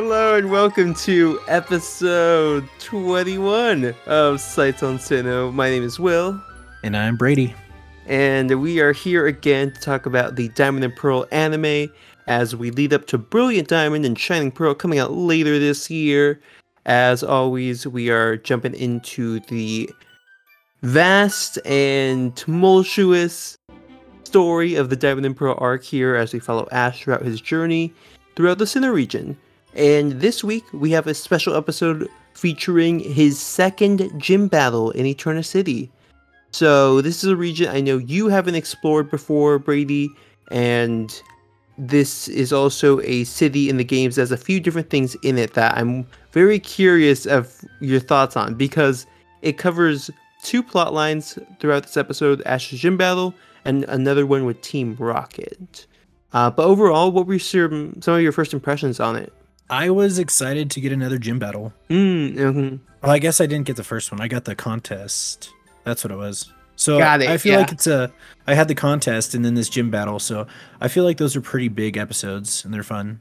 Hello and welcome to episode 21 of Sights on Sinnoh. My name is Will, And I'm Brady. and we are here again to talk about the Diamond and Pearl anime as we lead up to Brilliant Diamond and Shining Pearl coming out later this year. As always, we are jumping into the vast and tumultuous story of the Diamond and Pearl arc here as we follow Ash throughout his journey throughout the Sinnoh region. And this week we have a special episode featuring his second gym battle in Eterna City. So this is a region I know you haven't explored before, Brady, and this is also a city in the games that has a few different things in it that I'm very curious of your thoughts on because it covers two plot lines throughout this episode: Ash's gym battle and another one with Team Rocket. Uh, but overall, what were some some of your first impressions on it? I was excited to get another gym battle. Mm, mhm. Well, I guess I didn't get the first one. I got the contest. That's what it was. So Got it, I feel yeah. like it's a. I had the contest and then this gym battle. So I feel like those are pretty big episodes and they're fun.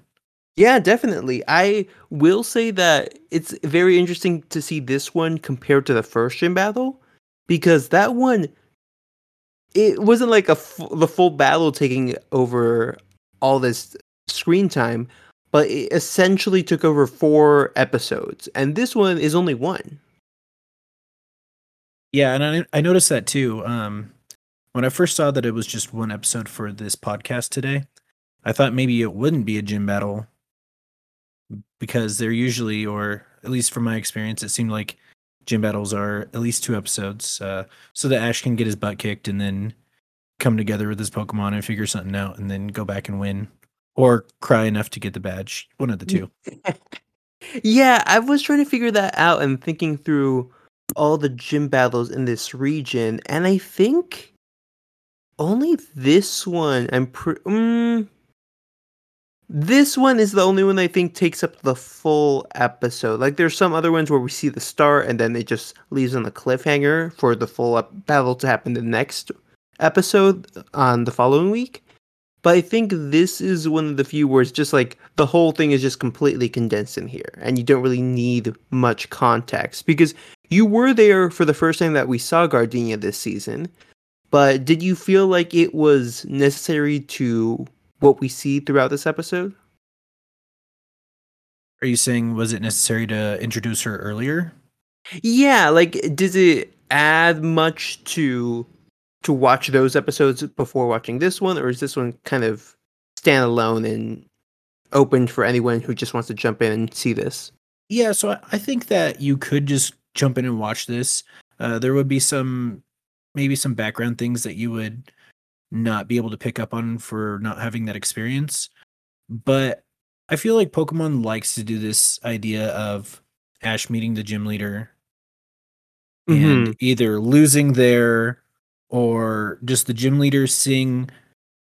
Yeah, definitely. I will say that it's very interesting to see this one compared to the first gym battle because that one it wasn't like a the full battle taking over all this screen time, but it essentially took over four episodes, and this one is only one. Yeah, and I I noticed that too. Um, when I first saw that it was just one episode for this podcast today, I thought maybe it wouldn't be a gym battle because they're usually, or at least from my experience, it seemed like gym battles are at least two episodes, uh, so that Ash can get his butt kicked and then come together with his Pokemon and figure something out, and then go back and win, or cry enough to get the badge. One of the two. Yeah, I was trying to figure that out and thinking through all the gym battles in this region, and I think only this one. I'm pre- mm, this one is the only one I think takes up the full episode. Like there's some other ones where we see the start and then it just leaves on a cliffhanger for the full battle to happen the next episode on the following week. But I think this is one of the few where it's just like the whole thing is just completely condensed in here, and you don't really need much context because you were there for the first time that we saw Gardenia this season. But did you feel like it was necessary to what we see throughout this episode? Are you saying was it necessary to introduce her earlier? Yeah, like does it add much to to watch those episodes before watching this one, or is this one kind of standalone and open for anyone who just wants to jump in and see this? Yeah, so I- think that you could just jump in and watch this. Uh, there would be some, maybe some background things that you would not be able to pick up on for not having that experience. But I feel like Pokemon likes to do this idea of Ash meeting the gym leader and either losing there or just the gym leader seeing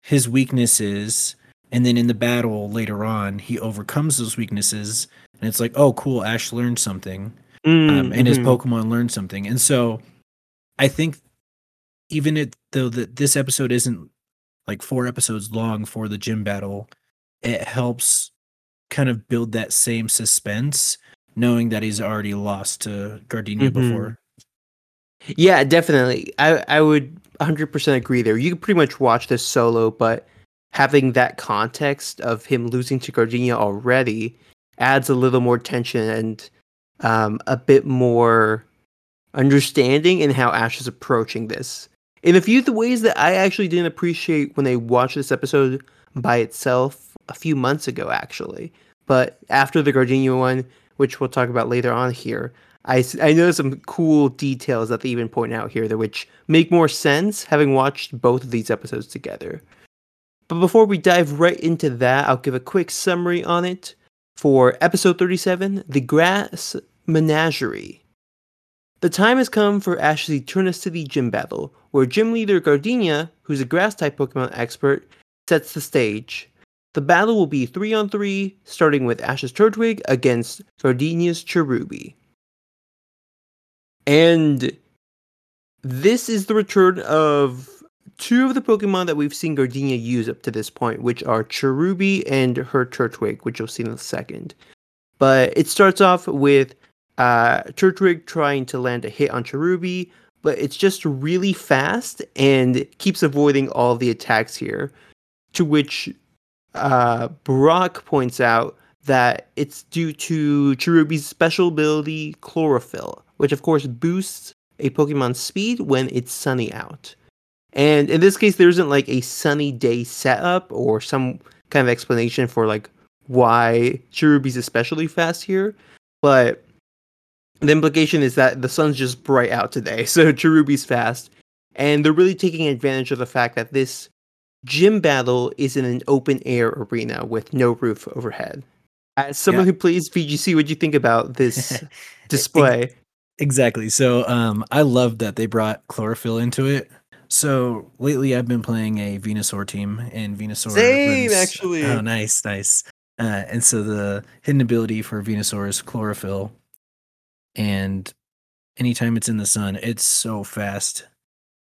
his weaknesses and then in the battle later on he overcomes those weaknesses and it's like oh cool ash learned something um, and his Mhm. pokemon learned something and so i think even it though that this episode isn't like four episodes long for the gym battle it helps kind of build that same suspense knowing that he's already lost to gardenia Mhm. before Yeah, definitely. I I would 100% agree there. You can pretty much watch this solo, but having that context of him losing to Gardenia already adds a little more tension and um, a bit more understanding in how Ash is approaching this. In a few of the ways that I actually didn't appreciate when I watched this episode by itself a few months ago, actually. But after the Gardenia one, which we'll talk about later on here, I, I know some cool details that they even point out here that which make more sense having watched both of these episodes together. But before we dive right into that, I'll give a quick summary on it. For episode 37, The Grass Menagerie. The time has come for Ash's Eterna City gym battle, where gym leader Gardenia, who's a grass type Pokemon expert, sets the stage. The battle will be 3 on 3, starting with Ash's Turtwig against Gardenia's Cherubi. And this is the return of two of the Pokemon that we've seen Gardenia use up to this point, which are Cherubi and her Turtwig, which you'll see in a second. But it starts off with uh, Turtwig trying to land a hit on Cherubi, but it's just really fast and keeps avoiding all the attacks here. To which uh, Brock points out that it's due to Cherubi's special ability, Chlorophyll, which of course boosts a Pokemon's speed when it's sunny out. And in this case, there isn't like a sunny day setup or some kind of explanation for like why Cherubi's especially fast here, but the implication is that the sun's just bright out today, so Cherubi's fast, and they're really taking advantage of the fact that this gym battle is in an open air arena with no roof overhead. As someone yeah. who plays VGC, what do you think about this display? Exactly. So um, I love that they brought chlorophyll into it. So lately, I've been playing a Venusaur team, and Venusaur. Same, runs, actually. Oh, nice, nice. Uh, and so the hidden ability for Venusaur is chlorophyll, and anytime it's in the sun, it's so fast,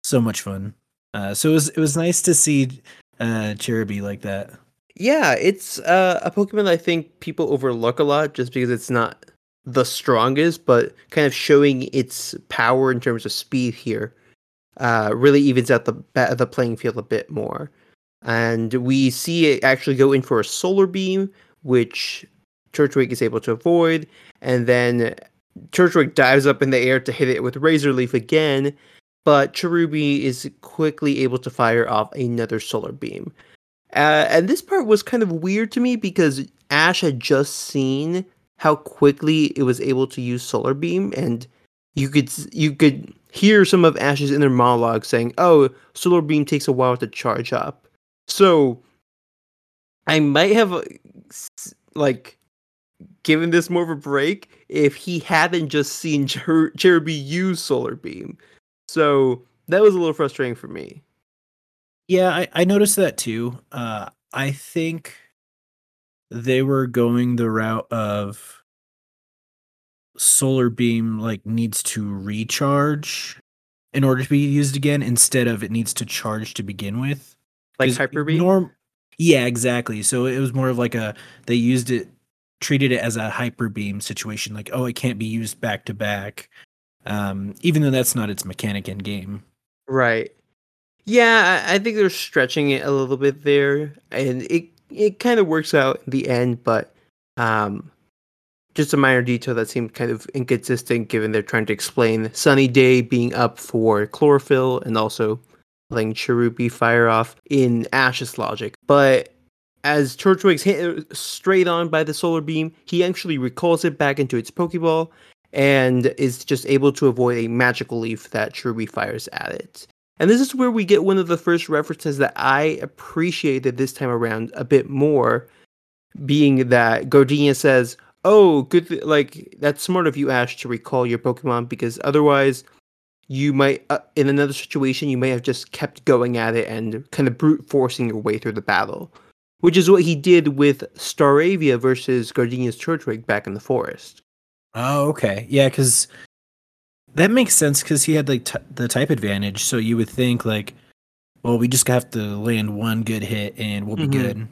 so much fun. Uh, so it was it was nice to see uh, Cherubi like that. Yeah, it's uh, a Pokemon I think people overlook a lot just because it's not the strongest, but kind of showing its power in terms of speed here uh, really evens out the the playing field a bit more. And we see it actually go in for a solar beam, which Turtwig is able to avoid, and then Turtwig dives up in the air to hit it with Razor Leaf again, but Cherubi is quickly able to fire off another solar beam. Uh, and this part was kind of weird to me because Ash had just seen how quickly it was able to use solar beam, and you could you could hear some of Ash's inner monologue saying, "Oh, solar beam takes a while to charge up." So I might have like given this more of a break if he hadn't just seen Cher- use solar beam. So that was a little frustrating for me. Yeah, I, I noticed that too. Uh, I think they were going the route of solar beam like needs to recharge in order to be used again instead of it needs to charge to begin with. Like hyper beam. Norm- yeah, exactly. So it was more of like a they used it treated it as a hyper beam situation like oh it can't be used back to back um even though that's not its mechanic in game right yeah i think they're stretching it a little bit there and it it kind of works out in the end but um just a minor detail that seemed kind of inconsistent given they're trying to explain sunny day being up for chlorophyll and also letting cherubi fire off in ash's logic but as Turtwig's hit straight on by the solar beam, he actually recalls it back into its Pokeball and is just able to avoid a magical leaf that Cherubi fires at it. And this is where we get one of the first references that I appreciated this time around a bit more, being that Gardenia says, "Oh, good, th- like that's smart of you, Ash, to recall your Pokemon because otherwise." You might, uh, in another situation, you may have just kept going at it and kind of brute forcing your way through the battle which is what he did with Staravia versus Gardenia's Turtwig back in the forest. Oh, okay. Yeah, because that makes sense because he had like t- the type advantage. So you would think like, well, we just have to land one good hit and we'll be mm-hmm. good.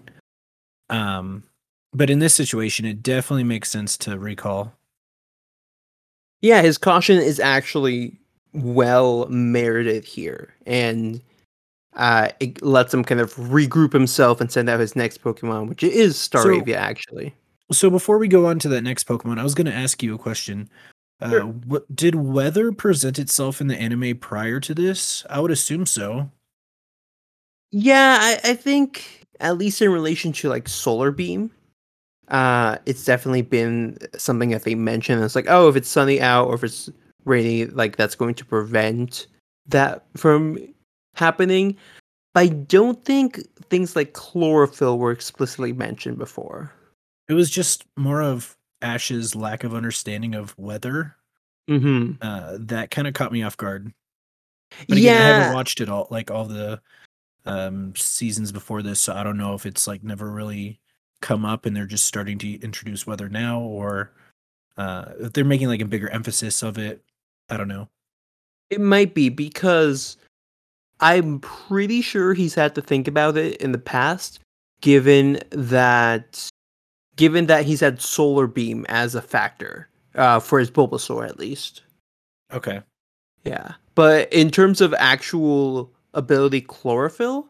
Um, but in this situation, it definitely makes sense to recall. Yeah, his caution is actually well merited here, and uh, it lets him kind of regroup himself and send out his next Pokemon, which is Staravia, so, actually. So before we go on to that next Pokemon, I was going to ask you a question. Uh, sure. did weather present itself in the anime prior to this? I would assume so. Yeah, I, I think at least in relation to like Solar Beam, uh, it's definitely been something that they mention. It's like, oh, if it's sunny out or if it's rainy, like that's going to prevent that from happening. But I don't think things like chlorophyll were explicitly mentioned before. It was just more of Ash's lack of understanding of weather. Mm-hmm. Uh, that kind of caught me off guard. But again, yeah. I haven't watched it all, like all the um, seasons before this, so I don't know if it's like never really come up and they're just starting to introduce weather now, or uh, if they're making like a bigger emphasis of it. I don't know. It might be because I'm pretty sure he's had to think about it in the past, given that given that he's had Solar Beam as a factor uh, for his Bulbasaur at least. Okay. Yeah. But in terms of actual ability chlorophyll,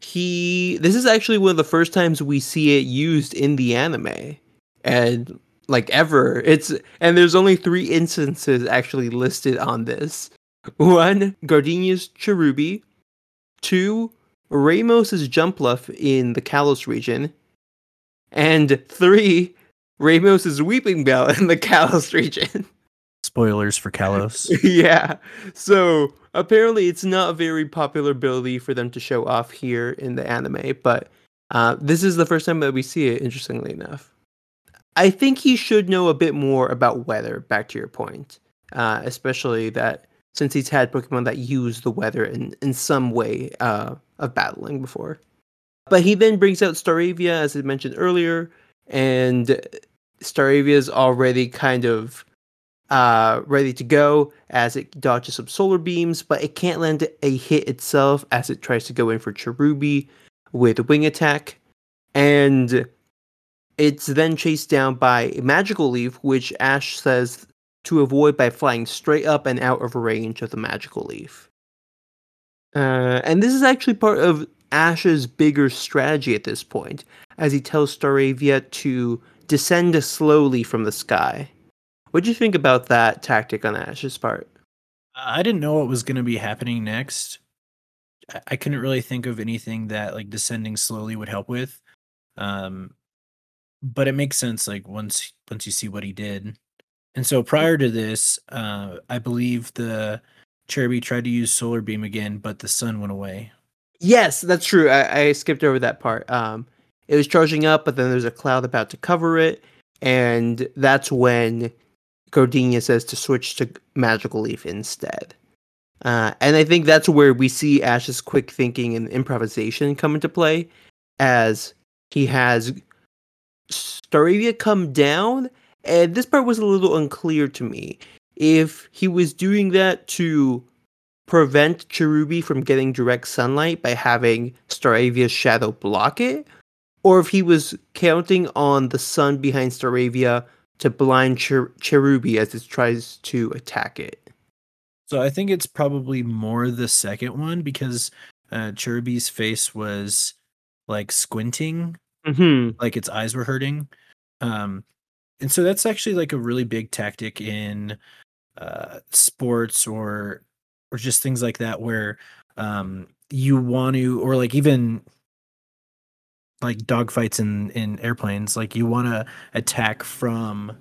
he this is actually one of the first times we see it used in the anime. And like ever. It's and there's only three instances actually listed on this. One, Gardenia's Cherubi. Two, Ramos's Jumpluff in the Kalos region. And three, Ramos's Weepinbell in the Kalos region. Spoilers for Kalos. yeah. So apparently it's not a very popular ability for them to show off here in the anime, but uh, this is the first time that we see it, interestingly enough. I think he should know a bit more about weather, back to your point. Uh, especially that since he's had Pokemon that use the weather in, in some way uh, of battling before. But he then brings out Staravia, as I mentioned earlier, and Staravia is already kind of uh, ready to go as it dodges some solar beams, but it can't land a hit itself as it tries to go in for Cherubi with wing attack. And it's then chased down by magical leaf, which Ash says to avoid by flying straight up and out of range of the magical leaf. Uh, and this is actually part of Ash's bigger strategy at this point, as he tells Staravia to descend slowly from the sky. What do you think about that tactic on Ash's part? I didn't know what was going to be happening next. I couldn't really think of anything that like descending slowly would help with. Um, but it makes sense like once once you see what he did. And so prior to this, uh, I believe the Cherubi tried to use solar beam again, but the sun went away. Yes, that's true. I, I skipped over that part. Um, it was charging up, but then there's a cloud about to cover it, and that's when Gardenia says to switch to Magical Leaf instead. Uh, and I think that's where we see Ash's quick thinking and improvisation come into play, as he has Staravia come down, and this part was a little unclear to me. If he was doing that to prevent Cherubi from getting direct sunlight by having Staravia's shadow block it, or if he was counting on the sun behind Staravia to blind Cher- Cherubi as it tries to attack it. So I think it's probably more the second one because uh, Cherubi's face was like squinting, Mm-hmm. like its eyes were hurting. Um, and so that's actually like a really big tactic in uh, sports or or just things like that where um, you want to or like even like dogfights in in airplanes like you want to attack from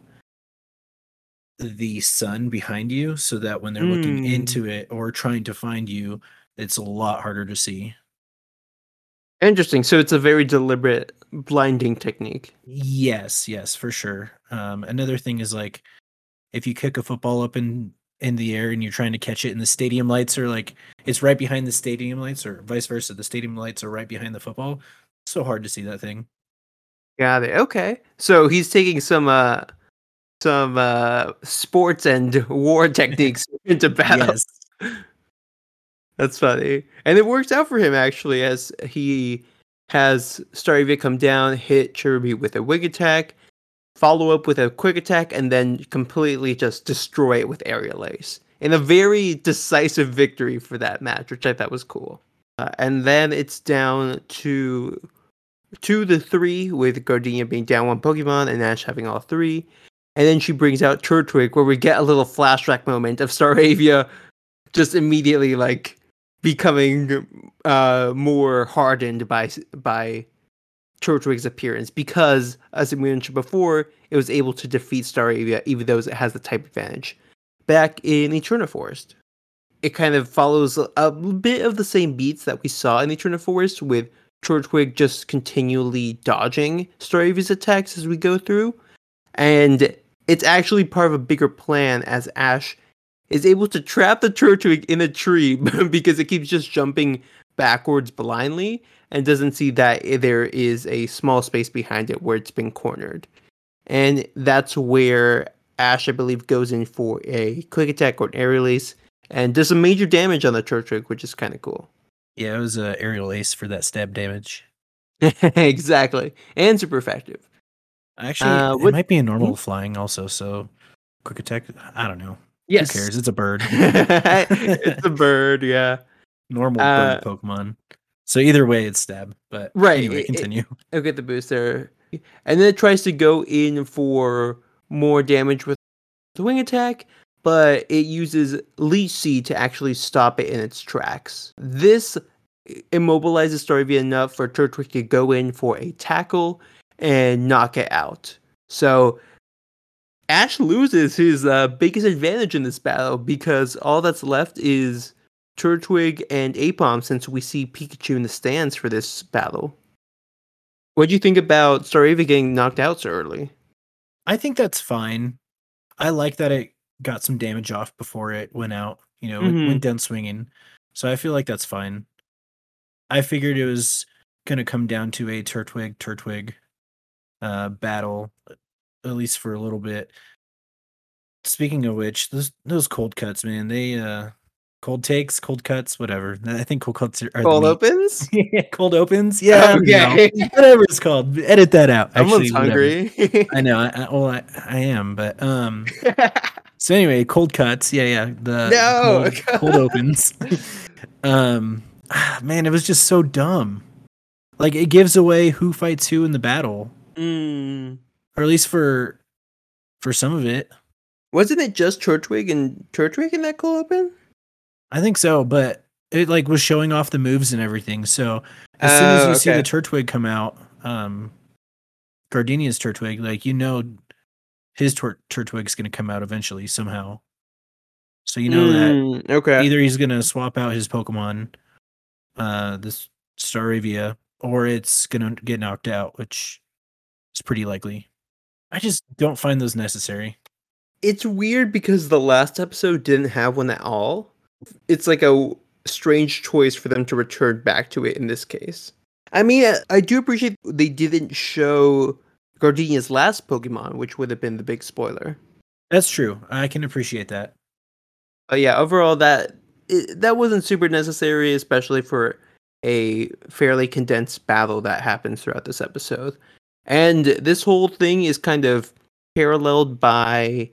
the sun behind you so that when they're looking Mm. into it or trying to find you it's a lot harder to see Interesting. So it's a very deliberate blinding technique. yes yes for sure um another thing is like if you kick a football up in in the air and you're trying to catch it and the stadium lights are like it's right behind the stadium lights or vice versa the stadium lights are right behind the football so hard to see that thing Got it. Okay. So he's taking some uh some uh sports and war techniques into battle. yes That's funny. And it works out for him actually as he has Staravia come down, hit Cherubi with a wing attack, follow up with a quick attack, and then completely just destroy it with aerial ace. In a very decisive victory for that match, which I thought was cool. Uh, and then it's down to two to three, with Gardenia being down one Pokemon and Ash having all three. And then she brings out Turtwig, where we get a little flashback moment of Staravia just immediately like becoming uh more hardened by by Turtwig's appearance because as we mentioned before, it was able to defeat Staravia even though it has the type advantage. Back in Eterna Forest. It kind of follows a, bit of the same beats that we saw in Eterna Forest with Turtwig just continually dodging Staravia's attacks as we go through. And it's actually part of a bigger plan as Ash is able to trap the Turtwig in a tree because it keeps just jumping backwards blindly and doesn't see that there is a small space behind it where it's been cornered. And that's where Ash, I believe, goes in for a quick attack or an aerial ace and does some major damage on the Turtwig, which is kind of cool. yeah it was a aerial ace for that stab damage exactly. And super effective. Actually, Uh, it what- might be a normal flying also. So quick attack. I don't know. Yes. Who cares? It's a bird. it's a bird, yeah. normal Uh, bird Pokemon. So either way, it's stab. But Right, Anyway, continue. It'll get the booster. And then it tries to go in for more damage with the wing attack, but it uses Leech Seed to actually stop it in its tracks. This immobilizes Staravia enough for Turtwig to go in for a tackle and knock it out. So Ash loses his uh, biggest advantage in this battle because all that's left is Turtwig and Aipom since we see Pikachu in the stands for this battle. What do you think about Staravia getting knocked out so early? I think that's fine. I like that it got some damage off before it went out. You know, it Mhm. went down swinging. So I feel like that's fine. I figured it was going to come down to a Turtwig Turtwig uh, battle, at least for a little bit. Speaking of which, those those cold cuts, man, they uh cold takes, cold cuts, whatever. I think cold cuts are, Cold opens? yeah, cold opens. Yeah, I don't know. Whatever it's called. Edit that out. Someone's Actually, hungry. I know. I, I, well, I, I am, but um. So anyway, cold cuts. Yeah, yeah. The No! cold, cold opens. um, ah, man, it was just so dumb. Like it gives away who fights who in the battle, Mm. Or at least for for some of it. Wasn't it just Turtwig and Turtwig in that cold open? I think so, but it like was showing off the moves and everything. So as soon as Oh, you see the okay. Turtwig come out, um, Gardenia's Turtwig, like you know, his Tur- Turtwig's going to come out eventually somehow. So you know that Mm, okay. either he's gonna swap out his Pokemon, uh, this Staravia, or it's gonna get knocked out, which is pretty likely. I just don't find those necessary. It's weird because the last episode didn't have one at all. It's like a strange choice for them to return back to it in this case. I mean, I, I do appreciate they didn't show Gardenia's last Pokemon, which would have been the big spoiler. That's true. I can appreciate that. But yeah, overall, that it, that wasn't super necessary, especially for a fairly condensed battle that happens throughout this episode. And this whole thing is kind of paralleled by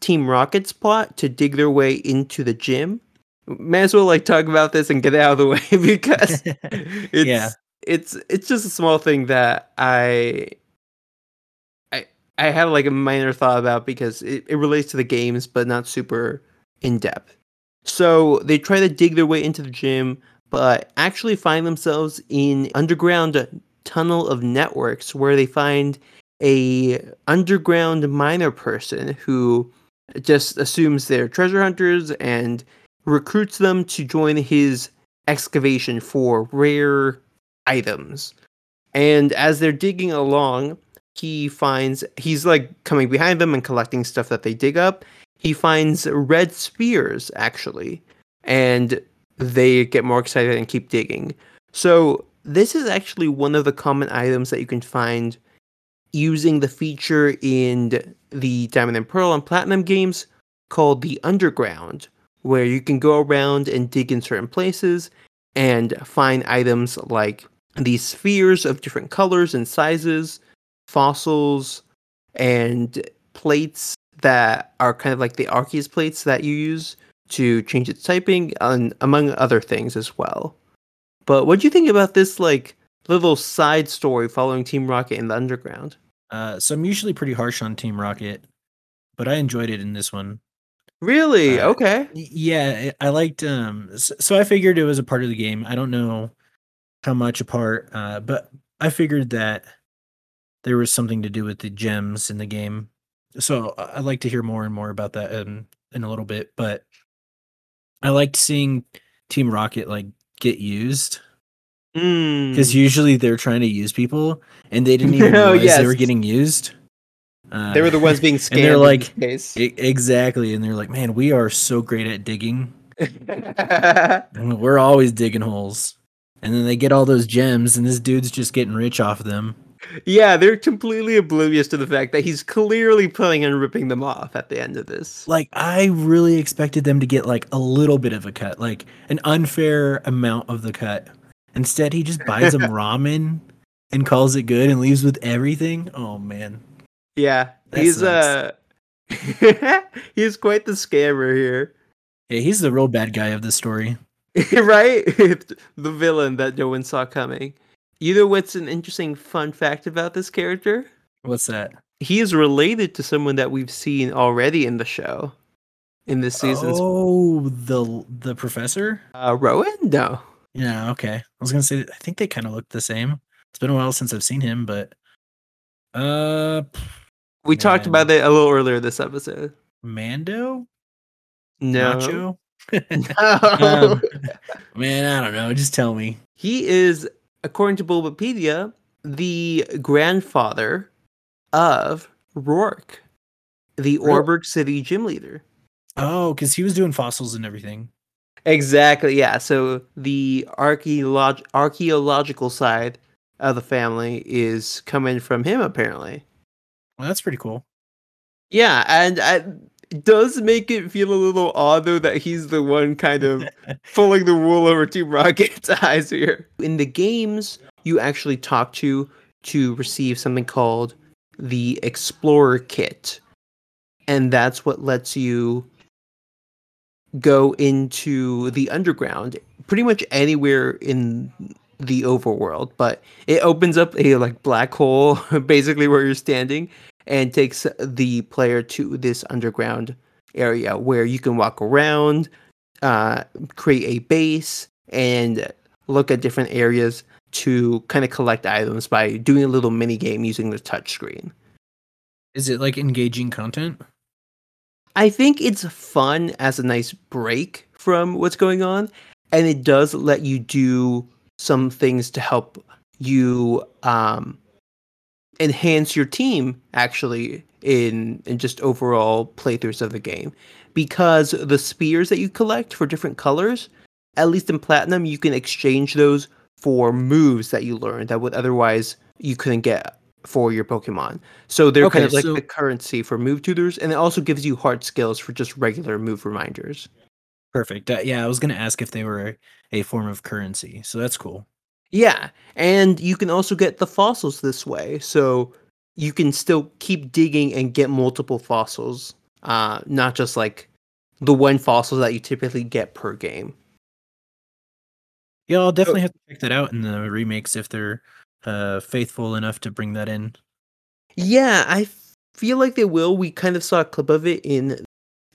Team Rocket's plot to dig their way into the gym. May as well like talk about this and get out of the way because it's Yeah. it's it's just a small thing that I I I have like a minor thought about because it, it relates to the games but not super in depth. So they try to dig their way into the gym, but actually find themselves in underground tunnel of networks where they find a underground miner person who just assumes they're treasure hunters and recruits them to join his excavation for rare items. And as they're digging along, he finds he's like coming behind them and collecting stuff that they dig up. He finds red spheres actually, and they get more excited and keep digging. So, this is actually one of the common items that you can find using the feature in the Diamond and Pearl and Platinum games called the Underground, where you can go around and dig in certain places and find items like these spheres of different colors and sizes, fossils, and plates that are kind of like the Arceus plates that you use to change its typing, and among other things as well. But what do you think about this like little side story following Team Rocket in the underground? Uh, so I'm usually pretty harsh on Team Rocket, but I enjoyed it in this one. Really? Uh, okay. Yeah, I liked. Um, so I figured it was a part of the game. I don't know how much a part, uh, but I figured that there was something to do with the gems in the game. So I'd like to hear more and more about that in, in a little bit. But I liked seeing Team Rocket like get used Mm. because usually they're trying to use people and they didn't even Oh, realize they were getting used. Uh, they were the ones being scammed. and they're like- exactly, and they're like, "Man, we are so great at digging." We're always digging holes. And then they get all those gems, and this dude's just getting rich off of them. Yeah, they're completely oblivious to the fact that he's clearly planning and ripping them off at the end of this. Like, I really expected them to get like a little bit of a cut, like an unfair amount of the cut. Instead, he just buys them ramen and calls it good and leaves with everything. Oh man, Yeah, That he's sucks. uh he's quite the scammer here. Yeah, he's the real bad guy of the story. right? the villain that no one saw coming. You know what's an interesting fun fact about this character? What's that? He is related to someone that we've seen already in the show. In this season. Oh, the the professor. uh, Rowan? No. Yeah, okay. I was gonna say I think they kind of look the same. It's been a while since I've seen him, but uh, We talked about it a little earlier this episode. Mando, No. Nacho. No. Um, man, I don't know. Just tell me. He is, according to Bulbapedia, the grandfather of Roark, the Really? Oreburgh City gym leader. Oh, because he was doing fossils and everything. Exactly, yeah. So the archeolog- archaeological side of the family is coming from him, apparently. Well, that's pretty cool. Yeah, and I, it does make it feel a little odd, though, that he's the one kind of pulling the wool over Team Rocket's eyes here. In the games, you actually talk to to receive something called the Explorer Kit. And that's what lets you go into the underground pretty much anywhere in the overworld but it opens up a like black hole basically where you're standing and takes the player to this underground area where you can walk around uh, create a base and look at different areas to kind of collect items by doing a little mini game using the touchscreen. Is it like engaging content? I think it's fun as a nice break from what's going on, and it does let you do some things to help you um, enhance your team actually in in just overall playthroughs of the game because the spheres that you collect for different colors at least in platinum you can exchange those for moves that you learn that would otherwise you couldn't get for your pokemon so they're kind of like so- the currency for move tutors and it also gives you heart scales for just regular move reminders Perfect. Uh, yeah, I was gonna ask if they were a, a form of currency, so that's cool. Yeah, and you can also get the fossils this way, so you can still keep digging and get multiple fossils, uh, not just like the one fossil that you typically get per game. Yeah, I'll definitely have to check that out in the remakes if they're uh, faithful enough to bring that in. Yeah, I feel like they will. We kind of saw a clip of it in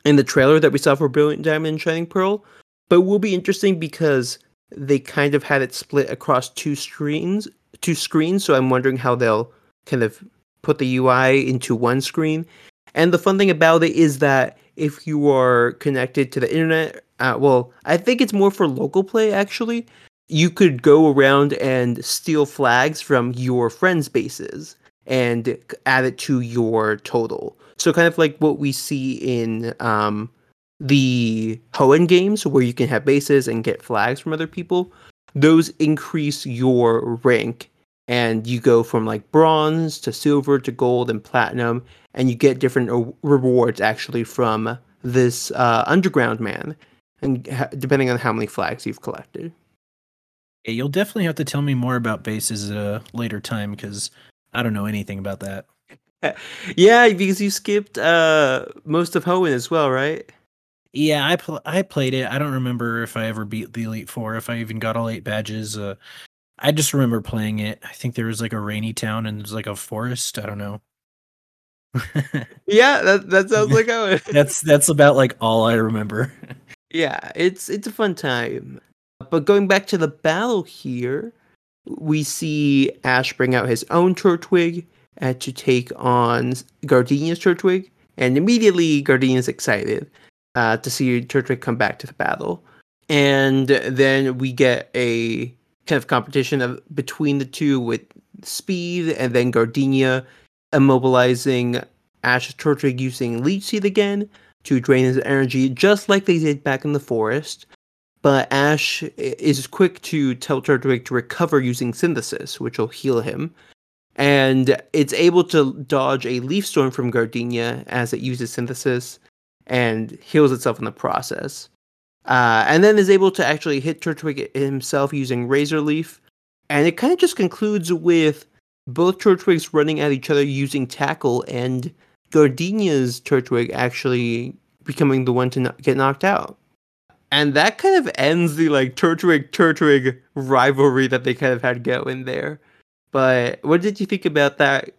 in the trailer that we saw for Brilliant Diamond and Shining Pearl, but it will be interesting because they kind of had it split across two screens, two screens. So I'm wondering how they'll kind of put the UI into one screen. And the fun thing about it is that if you are connected to the internet, uh, well, I think it's more for local play actually. You could go around and steal flags from your friends' bases and add it to your total. So kind of like what we see in um, the Hoenn games, where you can have bases and get flags from other people. Those increase your rank, and you go from like bronze to silver to gold and platinum, and you get different rewards actually from this uh, underground man, and ha- depending on how many flags you've collected. Yeah, you'll definitely have to tell me more about bases at a later time because I don't know anything about that. Yeah, because you skipped uh, most of Hoenn as well, right? Yeah, I pl- I played it. I don't remember if I ever beat the Elite Four, if I even got all eight badges. Uh, I just remember playing it. I think there was like a rainy town and there's like a forest. I don't know. Yeah, that that sounds like Hoenn. that's that's about like all I remember. yeah, it's it's a fun time. But going back to the battle here, we see Ash bring out his own Turtwig uh, to take on Gardenia's Turtwig, and immediately Gardenia's excited uh, to see Turtwig come back to the battle. And then we get a kind of competition of between the two with speed, and then Gardenia immobilizing Ash's Turtwig using Leech Seed again to drain his energy, just like they did back in the forest. But Ash is quick to tell Turtwig to recover using Synthesis, which will heal him. And it's able to dodge a Leaf Storm from Gardenia as it uses Synthesis and heals itself in the process. Uh, and then is able to actually hit Turtwig himself using Razor Leaf. And it kind of just concludes with both Turtwigs running at each other using tackle, and Gardenia's Turtwig actually becoming the one to no- get knocked out. And that kind of ends the like Turtwig Turtwig rivalry that they kind of had going there. But what did you think about that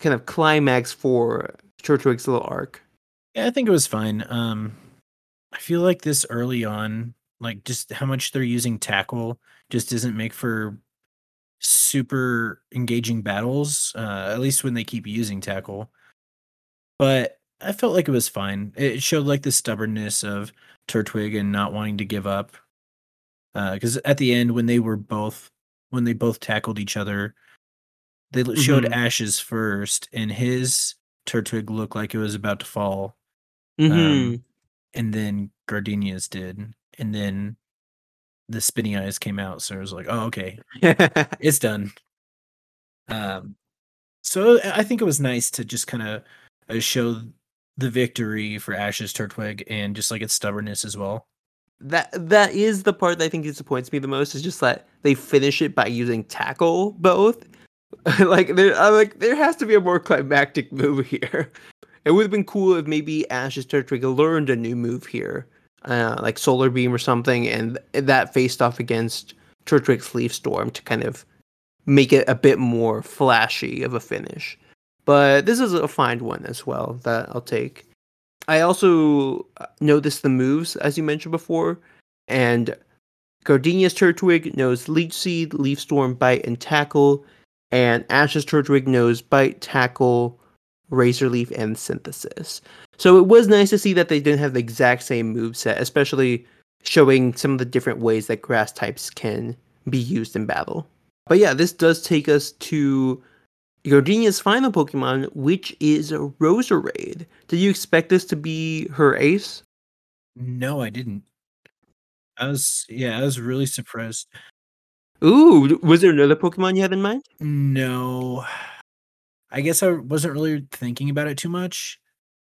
kind of climax for Turtwig's little arc? Yeah, I think it was fine. Um, I feel like this early on, like just how much they're using tackle, just doesn't make for super engaging battles. Uh, at least when they keep using tackle. But I felt like it was fine. It showed like the stubbornness of Turtwig and not wanting to give up. Because uh, at the end, when they were both when they both tackled each other, they showed Mhm. Ash's first, and his Turtwig looked like it was about to fall. Mhm. Um, and then Gardenia's did, and then the spinny eyes came out. So I was like, oh, okay, it's done. Um, so I think it was nice to just kind of uh, show the victory for Ash's Turtwig and just like its stubbornness as well. that that is the part that I think disappoints me the most is just that they finish it by using tackle both. like there, I'm like there has to be a more climactic move here. It would have been cool if maybe Ash's Turtwig learned a new move here, uh, like Solar Beam or something, and that faced off against Turtwig's Leaf Storm to kind of make it a bit more flashy of a finish. But this is a fine one as well that I'll take. I also uh, noticed the moves as you mentioned before, and Gardenia's Turtwig knows Leech Seed, Leaf Storm, Bite, and Tackle, and Ash's Turtwig knows Bite, Tackle, Razor Leaf, and Synthesis. So it was nice to see that they didn't have the exact same move set, especially showing some of the different ways that grass types can be used in battle. But yeah, this does take us to Gardenia's final Pokemon, which is Roserade. Did you expect this to be her ace? No, I didn't. I was yeah, I was really surprised. Ooh, was there another Pokemon you had in mind? No, I guess I wasn't really thinking about it too much,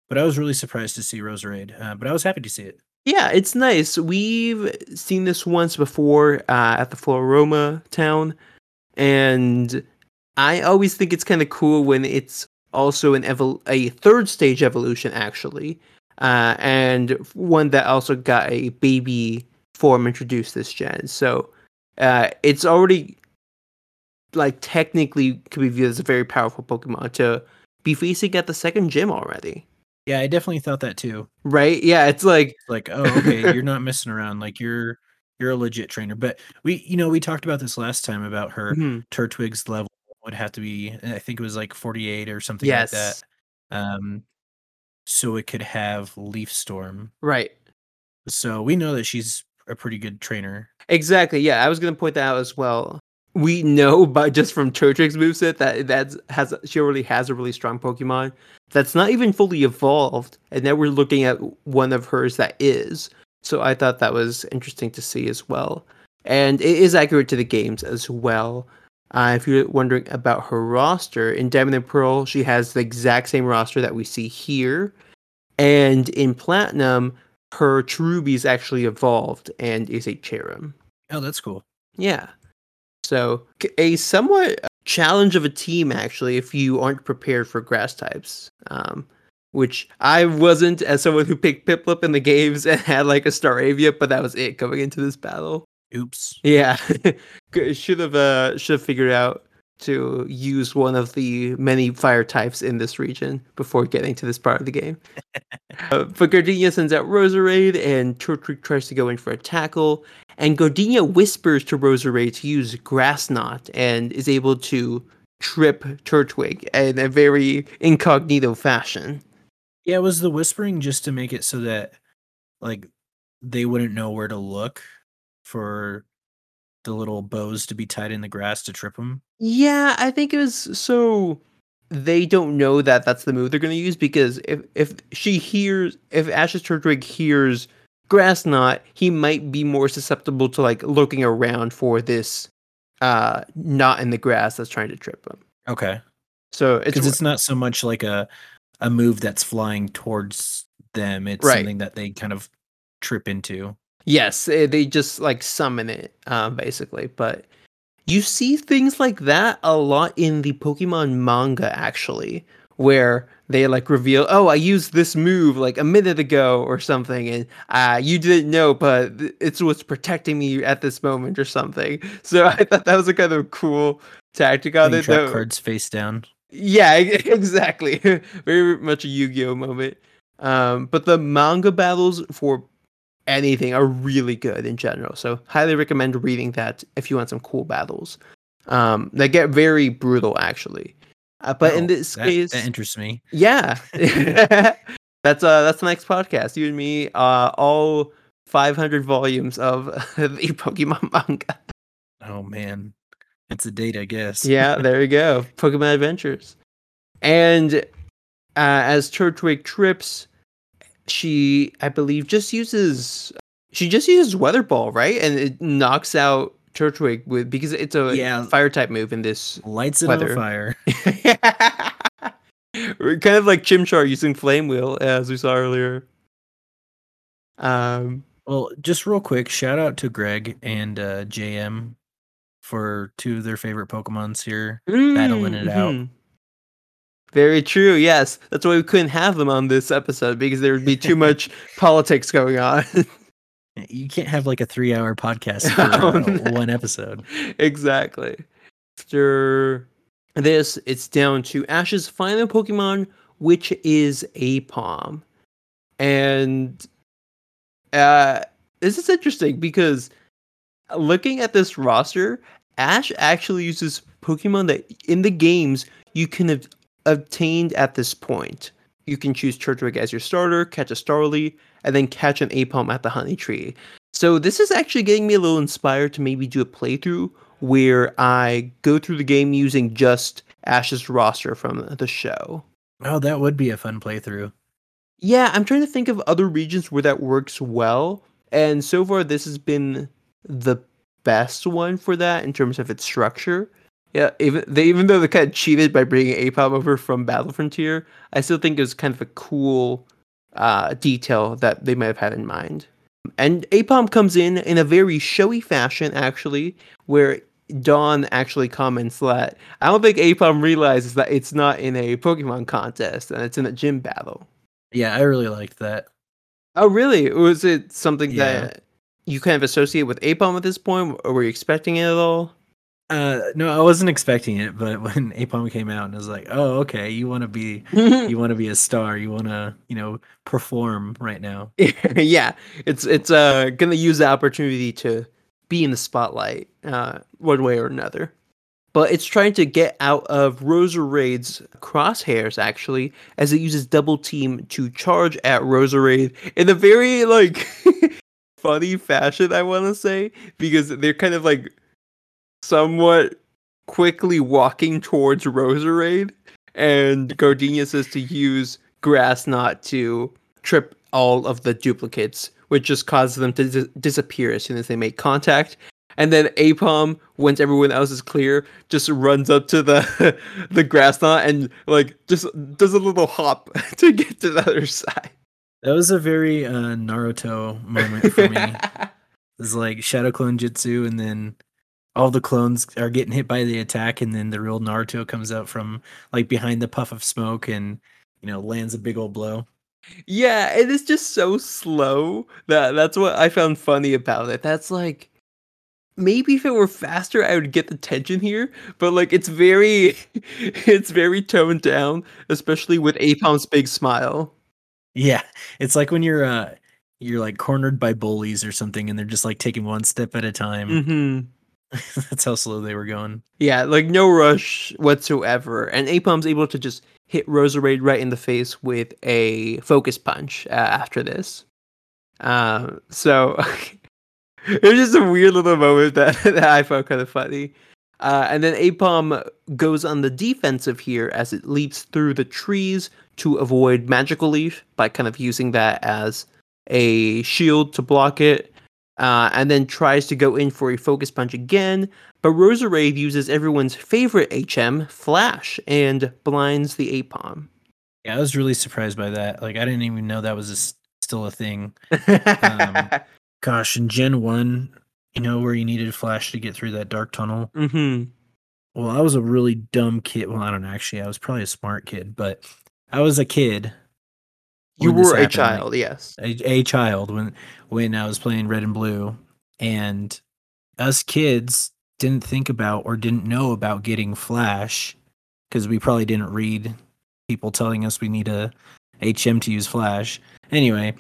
but I was really surprised to see Roserade. Uh, but I was happy to see it. Yeah, it's nice. We've seen this once before uh, at the Floaroma town, and I always think it's kind of cool when it's also an evol- a third stage evolution, actually, uh, and one that also got a baby form introduced this gen. So uh, it's already like technically could be viewed as a very powerful Pokemon to be facing at the second gym already. Yeah, I definitely thought that too. Right? Yeah, it's like like, oh, okay, you're not messing around. Like you're you're a legit trainer. But we, you know, we talked about this last time about her mhm. Turtwig's level would have to be, I think it was like 48 or something yes, like that. Um, so it could have Leaf Storm. right. So we know that she's a pretty good trainer. Exactly. Yeah, I was gonna point that out as well. We know, by just from Turtwig's moveset, that that has she already has a really strong Pokemon that's not even fully evolved, and now we're looking at one of hers that is. So I thought that was interesting to see as well, and it is accurate to the games as well. Uh, if you're wondering about her roster in Diamond and Pearl, she has the exact same roster that we see here, and in Platinum, her Cherubi is actually evolved and is a Cherrim. Oh, that's cool. Yeah. So a somewhat challenge of a team actually if you aren't prepared for grass types. Um, which I wasn't as someone who picked Piplup in the games and had like a Staravia, but that was it going into this battle. Oops. Yeah, should have uh should have figured out to use one of the many fire types in this region before getting to this part of the game. uh, but Gardenia sends out Roserade, and Turtwig tries to go in for a tackle. And Gardenia whispers to Roserade to use Grass Knot and is able to trip Turtwig in a very incognito fashion. Yeah, was the whispering just to make it so that like they wouldn't know where to look for the little bows to be tied in the grass to trip them? Yeah, I think it was so they don't know that that's the move they're going to use because if if she hears if Ash's Turtwig hears grass knot, he might be more susceptible to like looking around for this uh knot in the grass that's trying to trip him. Okay. So it's, Because it's not so much like a a move that's flying towards them. It's Right. something that they kind of trip into. yes, eh, they just like summon it um basically, but You see things like that a lot in the Pokemon manga, actually, where they like reveal, oh, I used this move like a minute ago or something, and uh, you didn't know, but it's what's protecting me at this moment or something. So I thought that was a kind of cool tactic on it. Trap cards face down. Yeah, exactly. Very much a Yu-Gi-Oh moment. Um, but the manga battles for anything are really good in general. So highly recommend reading that if you want some cool battles. Um, they get very brutal actually. Uh, but oh, in this that, case, that interests me. Yeah, that's uh that's the next podcast. You and me, uh, all 500 volumes of the Pokemon manga. Oh man, it's a date, I guess. yeah, there you go. Pokemon Adventures, and uh, as Turtwig trips, she I believe just uses she just uses Weather Ball, right? And it knocks out Turtwig with because it's a yeah. fire type move in this lights it weather. on fire. kind of like Chimchar using Flame Wheel as we saw earlier. Um well, just real quick, shout out to Greg and uh, JM for two of their favorite Pokemons here, mm, battling it mm-hmm. out. Very true. Yes, that's why we couldn't have them on this episode because there would be too much politics going on. you can't have like a three-hour podcast for oh, no. one episode. Exactly. After this, it's down to Ash's final Pokemon, which is Aipom, and uh, this is interesting because looking at this roster, Ash actually uses Pokemon that in the games you can have obtained at this point. You can choose Turtwig as your starter, catch a Starly, and then catch an Aipom at the Honey Tree. So this is actually getting me a little inspired to maybe do a playthrough where I go through the game using just Ash's roster from the show. Oh, that would be a fun playthrough. Yeah, I'm trying to think of other regions where that works well. And so far, this has been the best one for that in terms of its structure. Yeah, even they even though they kind of cheated by bringing Aipom over from Battle Frontier, I still think it was kind of a cool uh, detail that they might have had in mind. And Aipom comes in in a very showy fashion, actually, where Dawn actually comments that I don't think Aipom realizes that it's not in a Pokemon contest and it's in a gym battle. Yeah, I really liked that. Oh, really? Was it something yeah. that you kind of associate with Aipom at this point, or were you expecting it at all? Uh, no, I wasn't expecting it, but when Aipom came out and I was like, "Oh, okay, you want to be, you want to be a star, you want to, you know, perform right now." yeah, it's it's uh gonna use the opportunity to be in the spotlight, uh, one way or another. But it's trying to get out of Roserade's crosshairs actually, as it uses double team to charge at Roserade in a very like funny fashion. I want to say because they're kind of like somewhat quickly walking towards Roserade, and Gardenia says to use Grass Knot to trip all of the duplicates, which just causes them to dis- disappear as soon as they make contact. And then Aipom, once everyone else is clear, just runs up to the the grass knot and like just does a little hop to get to the other side. That was a very uh, Naruto moment for me. it's like Shadow Clone Jutsu, and then all the clones are getting hit by the attack, and then the real Naruto comes out from like behind the puff of smoke and you know lands a big old blow. Yeah, it is just so slow that that's what I found funny about it. That's like maybe if it were faster I would get the tension here, but like it's very it's very toned down, especially with Aipom's big smile. Yeah, it's like when you're uh you're like cornered by bullies or something and they're just like taking one step at a time. Mm-hmm. That's how slow they were going. Yeah, like no rush whatsoever. And Aipom's able to just hit Roserade right in the face with a focus punch uh, after this. Uh, so it was just a weird little moment that, that I found kind of funny. Uh, and then Aipom goes on the defensive here as it leaps through the trees to avoid Magical Leaf by kind of using that as a shield to block it uh, and then tries to go in for a focus punch again. But Roserade uses everyone's favorite HM, Flash, and blinds the Aipom. Yeah, I was really surprised by that. Like, I didn't even know that was a, still a thing. um, gosh, in Gen 1, You know where you needed Flash to get through that dark tunnel? Mm-hmm. Well, I was a really dumb kid. Well, I don't know. Actually, I was probably a smart kid, but I was a kid. You were a child, yes. a, a child when when I was playing red and blue, and us kids didn't think about or didn't know about getting Flash because we probably didn't read people telling us we need a HM to use Flash. Anyway,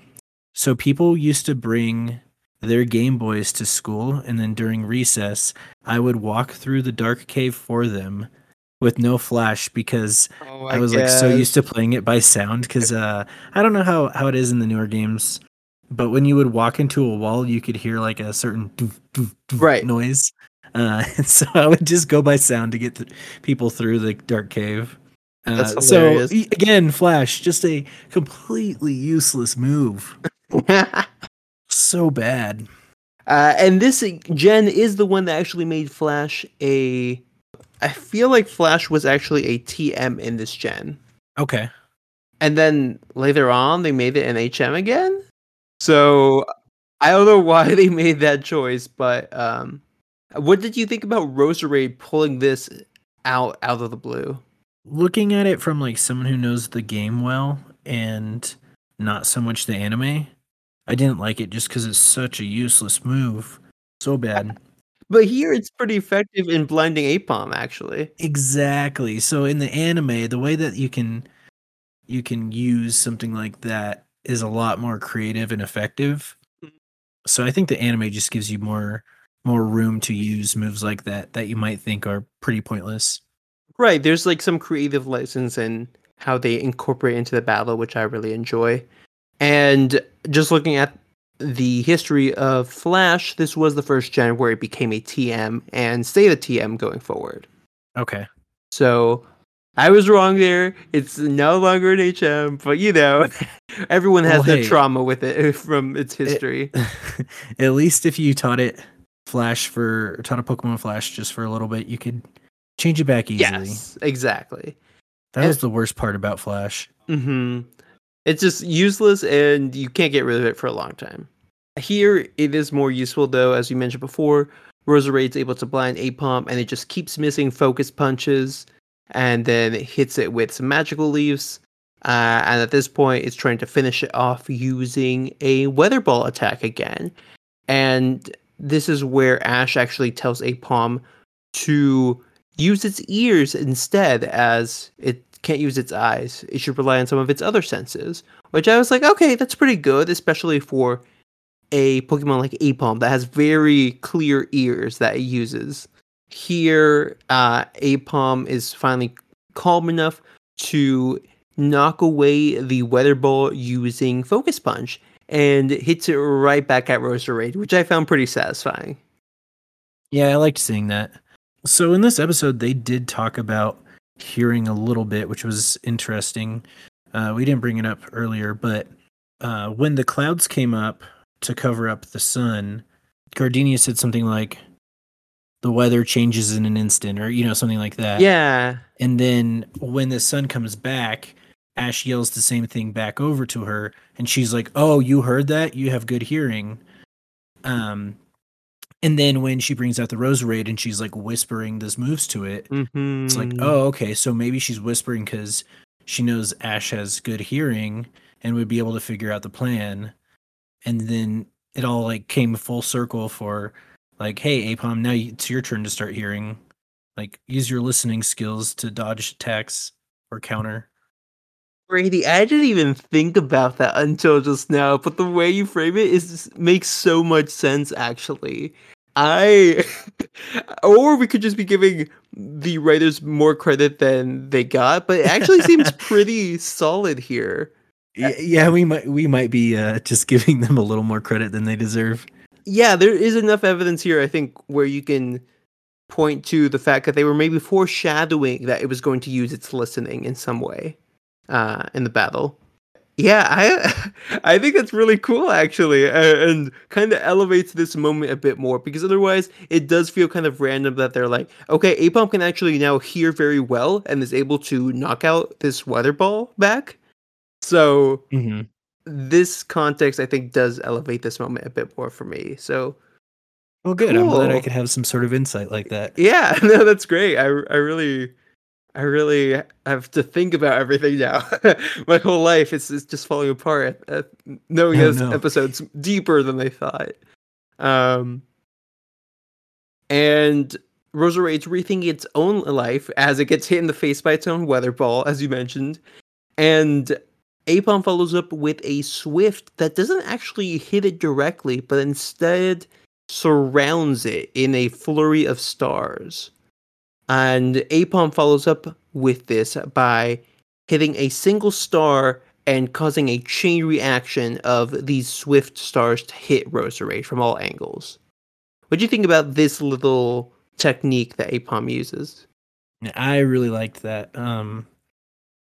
so people used to bring their Game Boys to school, and then during recess, I would walk through the dark cave for them with no Flash because Oh, I was like so used to playing it by sound because uh, I don't know how, how it is in the newer games, but when you would walk into a wall, you could hear like a certain doof, doof, doof Right. noise. Uh, and so I would just go by sound to get th- people through the dark cave. Uh, That's so again, Flash, just a completely useless move. So bad. Uh, and this gen is the one that actually made Flash a. I feel like Flash was actually a TM in this gen, Okay. and then later on they made it an HM again. So I don't know why they made that choice, but um, what did you think about Roserade pulling this out out of the blue? Looking at it from like someone who knows the game well and not so much the anime, I didn't like it just because it's such a useless move. So bad. But here it's pretty effective in blinding Aipom, actually. Exactly. So in the anime, the way that you can you can use something like that is a lot more creative and effective. Mm. So I think the anime just gives you more more room to use moves like that that you might think are pretty pointless. Right, there's like some creative license in how they incorporate into the battle, which I really enjoy. And just looking at the history of Flash, this was the first gen where it became a TM and stayed a TM going forward. Okay. So I was wrong there. It's no longer an HM, but you know, everyone has Well, their hey. trauma with it from its history. At least if you taught it Flash for taught a Pokemon Flash just for a little bit, you could change it back easily. yes, exactly. That was the worst part about Flash. hmm It's just useless, and you can't get rid of it for a long time. Here, it is more useful though, as you mentioned before. Roserade's able to blind Aipom, and it just keeps missing focus punches, and then it hits it with some magical leaves. Uh, and at this point, it's trying to finish it off using a weather ball attack again. And this is where Ash actually tells Aipom to use its ears instead, as it can't use its eyes. It should rely on some of its other senses. Which I was like, okay, that's pretty good, especially for a Pokemon like Aipom that has very clear ears that it uses. Here, uh, Aipom is finally calm enough to knock away the Weather Ball using Focus Punch and hits it right back at Roserade, which I found pretty satisfying. Yeah, I liked seeing that. So in this episode, they did talk about hearing a little bit, which was interesting. Uh, we didn't bring it up earlier, but uh, when the clouds came up to cover up the sun, Gardenia said something like, "The weather changes in an instant," or you know, something like that. Yeah. And then when the sun comes back, Ash yells the same thing back over to her, and she's like, "Oh, you heard that? You have good hearing." Um, and then when she brings out the Roserade and she's like whispering this moves to it, Mm-hmm. it's like, "Oh, okay, so maybe she's whispering because she knows Ash has good hearing and would be able to figure out the plan." And then it all like came full circle for like, "Hey, Aipom, now it's your turn to start hearing." Like use your listening skills to dodge attacks or counter. Brady, I didn't even think about that until just now, but the way you frame it is makes so much sense actually. I or we could just be giving the writers more credit than they got, but it actually seems pretty solid here. Yeah, we might we might be uh, just giving them a little more credit than they deserve. Yeah, there is enough evidence here, I think, where you can point to the fact that they were maybe foreshadowing that it was going to use its listening in some way uh, in the battle. Yeah, I I think that's really cool actually, and kind of elevates this moment a bit more because otherwise it does feel kind of random that they're like, okay, Aipom can actually now hear very well and is able to knock out this weather ball back. So Mm-hmm. this context I think does elevate this moment a bit more for me. So Well, good. I'm glad I could have some sort of insight like that. Yeah, no, that's great. I I really I really have to think about everything now. My whole life is, is just falling apart. Uh, knowing Oh, those no. episodes deeper than they thought. Um, and Roserade's rethinking its own life as it gets hit in the face by its own weather ball, as you mentioned. And Aipom follows up with a Swift that doesn't actually hit it directly, but instead surrounds it in a flurry of stars. And Aipom follows up with this by hitting a single star and causing a chain reaction of these swift stars to hit Roserade from all angles. What do you think about this little technique that Aipom uses? I really liked that. Um,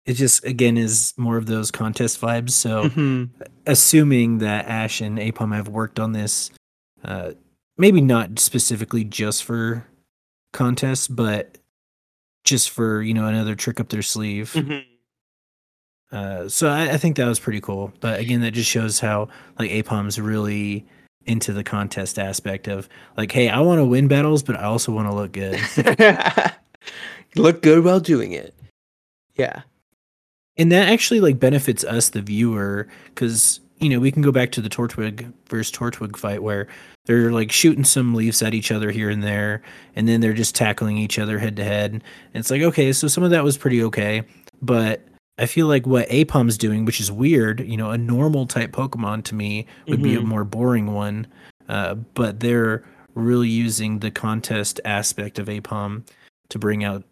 it just again is more of those contest vibes. So Mhm. assuming that Ash and Aipom have worked on this, uh, maybe not specifically just for contests, but just for you know another trick up their sleeve. Mhm. Uh, so I, I think that was pretty cool. But again, that just shows how like Aipom's really into the contest aspect of like, hey, I want to win battles, but I also want to look good. Look good while doing it. Yeah. And that actually like benefits us the viewer because you know we can go back to the Turtwig versus Turtwig fight where they're like shooting some leaves at each other here and there and then they're just tackling each other head to head and it's like okay so some of that was pretty okay but i feel like what Aipom's doing which is weird you know a normal type pokemon to me would be a Mhm. more boring one uh, but they're really using the contest aspect of Aipom to bring out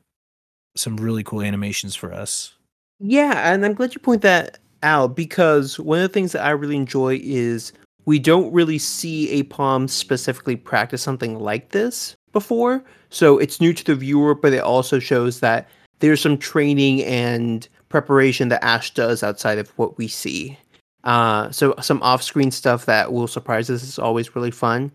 some really cool animations for us Yeah, and I'm glad you point that out because one of the things that I really enjoy is we don't really see Aipom specifically practice something like this before. So it's new to the viewer, but it also shows that there's some training and preparation that Ash does outside of what we see. Uh, so some off-screen stuff that will surprise us is always really fun.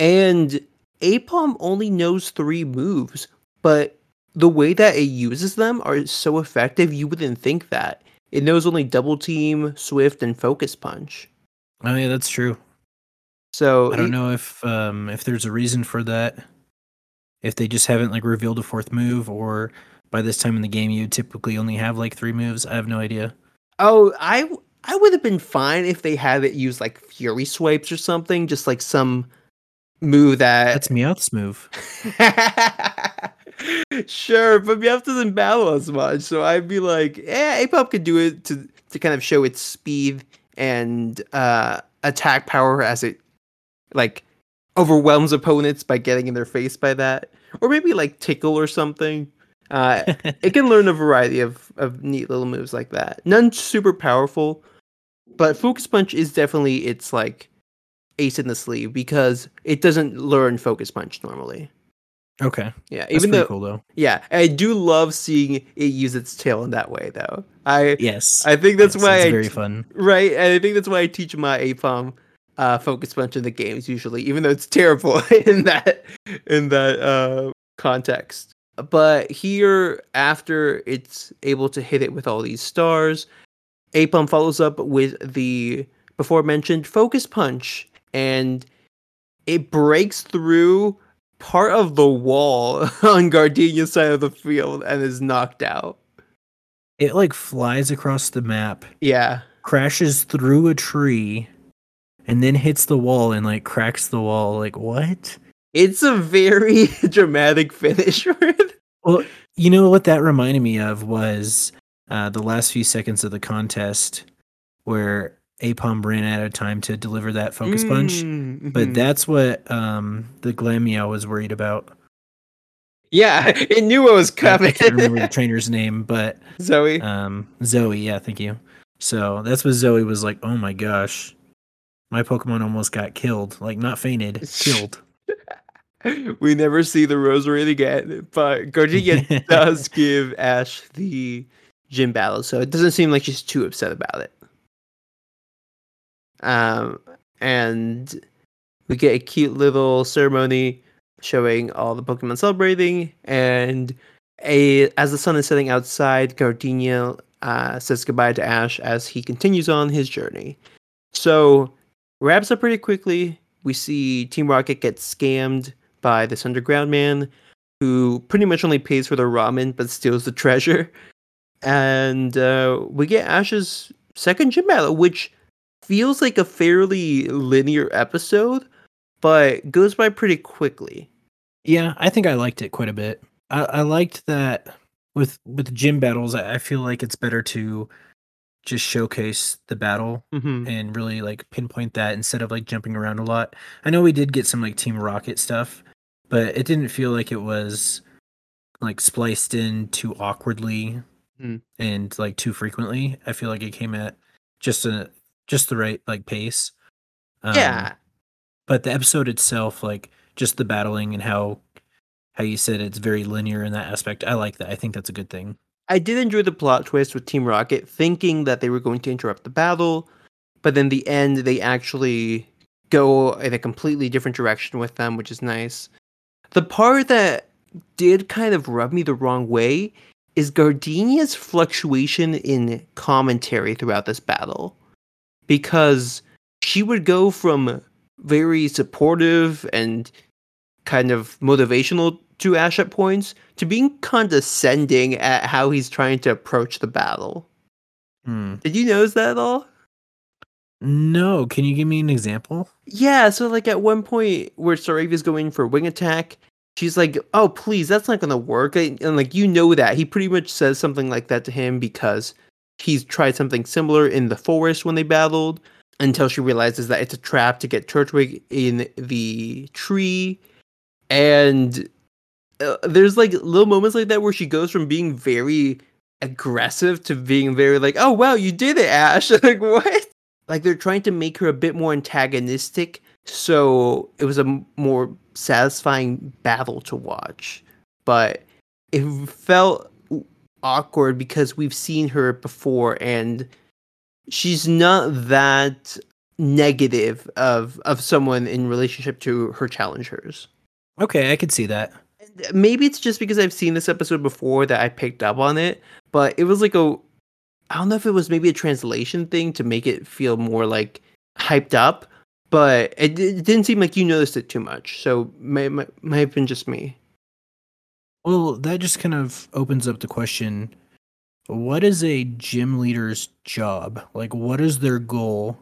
And Aipom only knows three moves, but the way that it uses them are so effective you wouldn't think that it knows only double team swift and focus punch oh yeah that's true so I don't it- know if um if there's a reason for that. If they just haven't like revealed a fourth move, or by this time in the game you typically only have like three moves. I have no idea. oh I I would have been fine if they had it use like fury swipes or something just like some move that That's Meowth's move. sure but Meowth doesn't battle as much so i'd be like yeah Aipom could do it to to kind of show its speed and uh attack power as it like overwhelms opponents by getting in their face by that or maybe like tickle or something. Uh it can learn a variety of of neat little moves like that. None super powerful but focus punch is definitely its like ace in the sleeve because it doesn't learn focus punch normally okay, yeah that's even though cool though. yeah i do love seeing it use its tail in that way though i Yes, i think that's yes, why it's I very fun. right and i think that's why i teach my Aipom uh focus punch in the games usually even though it's terrible in that in that uh context but here after it's able to hit it with all these stars Aipom follows up with the before mentioned focus punch and it breaks through part of the wall on Gardenia's side of the field and is knocked out. It like flies across the map, Yeah. crashes through a tree, and then hits the wall and like cracks the wall. Like what? It's a very dramatic finish. Well, you know what that reminded me of was uh, the last few seconds of the contest where Aipom ran out of time to deliver that focus punch. Mm, But mhm. that's what um, the Glameow was worried about. yeah, it knew what was coming. I can't remember the trainer's name, but Zoe. um, Zoe. Yeah, thank you. So that's what Zoe was like. Oh my gosh, my Pokemon almost got killed. Like not fainted, killed. we never see the Roserade again, but Gardenia does give Ash the gym battle, so it doesn't seem like she's too upset about it. Um, and we get a cute little ceremony showing all the Pokemon celebrating, and a as the sun is setting outside, Gardenia uh, says goodbye to Ash as he continues on his journey. So wraps up pretty quickly we see Team Rocket get scammed by this underground man who pretty much only pays for the ramen but steals the treasure. And uh, we get Ash's second gym battle, which feels like a fairly linear episode, but goes by pretty quickly. Yeah, I think I liked it quite a bit. I, I liked that with with gym battles. I, I feel like it's better to just showcase the battle Mm-hmm. and really like pinpoint that instead of like jumping around a lot. I know we did get some like Team Rocket stuff, but it didn't feel like it was like spliced in too awkwardly Mm. and like too frequently. I feel like it came at just a just the right like pace. Um, yeah, but the episode itself, like just the battling and how how you said it's very linear in that aspect. I like that. I think that's a good thing. I did enjoy the plot twist with Team Rocket, thinking that they were going to interrupt the battle, but then the end they actually go in a completely different direction with them, which is nice. The part that did kind of rub me the wrong way is Gardenia's fluctuation in commentary throughout this battle. Because she would go from very supportive and kind of motivational to Ash at points to being condescending at how he's trying to approach the battle. Hmm. Did you notice that at all? No, can you give me an example? Yeah, so like at one point where Staravia's going for wing attack, she's like, "Oh, please, that's not gonna work." And, and like you know that he pretty much says something like that to him because he's tried something similar in the forest when they battled. Until she realizes that it's a trap to get Turtwig in the tree, and uh, there's like little moments like that where she goes from being very aggressive to being very like, "Oh wow, you did it, Ash!" like what? like they're trying to make her a bit more antagonistic so it was a m- more satisfying battle to watch but it felt awkward because we've seen her before and she's not that negative of of someone in relationship to her challengers Okay, I could see that. Maybe it's just because I've seen this episode before that I picked up on it, but it was like a I don't know if it was maybe a translation thing to make it feel more like hyped up, but it, it didn't seem like you noticed it too much. So may, may, might have been just me. Well, that just kind of opens up the question what is a gym leader's job? Like, what is their goal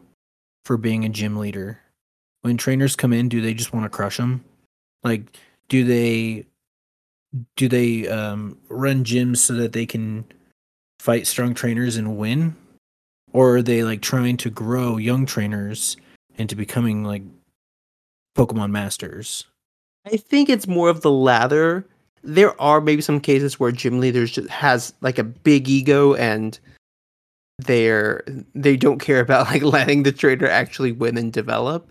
for being a gym leader? When trainers come in, do they just want to crush them? Like, do they do they um, run gyms so that they can fight strong trainers and win, or are they like trying to grow young trainers into becoming like Pokemon masters? I think it's more of the latter. There are maybe some cases where gym leaders just has like a big ego and they're they don't care about like letting the trainer actually win and develop.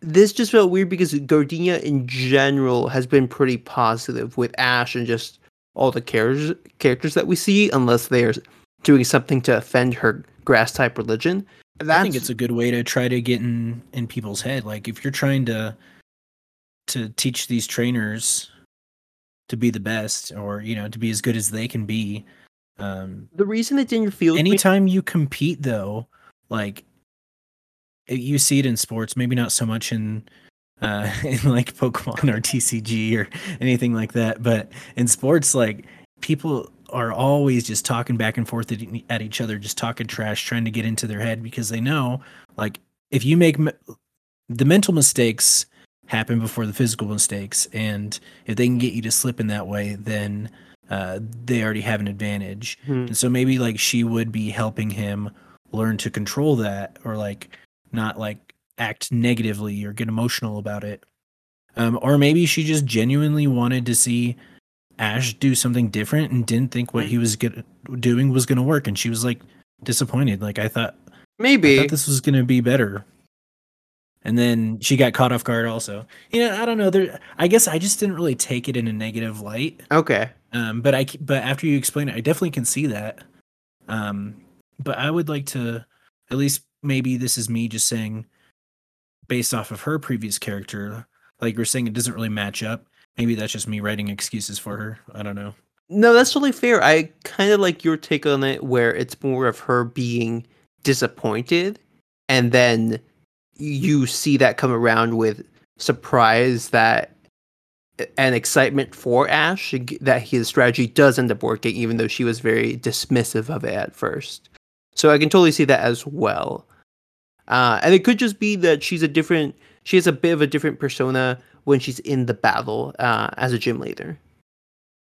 This just felt weird because Gardenia in general has been pretty positive with Ash and just all the characters characters that we see, unless they're doing something to offend her grass type religion. I think it's a good way to try to get in in people's head. Like if you're trying to to teach these trainers to be the best, or you know, to be as good as they can be. Um, the reason it didn't feel me- anytime you compete, though, like you see it in sports, maybe not so much in uh in like Pokemon or TCG or anything like that, but in sports, like people are always just talking back and forth at, at each other, just talking trash, trying to get into their head because they know, like, if you make me- the mental mistakes happen before the physical mistakes, and if they can get you to slip in that way, then uh, they already have an advantage. Hmm. And so maybe like she would be helping him learn to control that, or like not like act negatively or get emotional about it. Um, or maybe she just genuinely wanted to see Ash do something different and didn't think what he was get- doing was going to work, and she was like disappointed. Like I thought, I maybe thought this was going to be better. And then she got caught off guard. Also, you know, I don't know. There, I guess I just didn't really take it in a negative light. okay. Um, but i but after you explain it, I definitely can see that. Um, but I would like to, at least maybe this is me just saying, based off of her previous character, like you're saying, it doesn't really match up. Maybe that's just me writing excuses for her. I don't know. No, that's totally fair. I kind of like your take on it, where it's more of her being disappointed, and then you see that come around with surprise that and excitement for Ash that his strategy does end up working, even though she was very dismissive of it at first. So I can totally see that as well. Uh, and it could just be that she's a different, she has a bit of a different persona when she's in the battle uh, as a gym leader.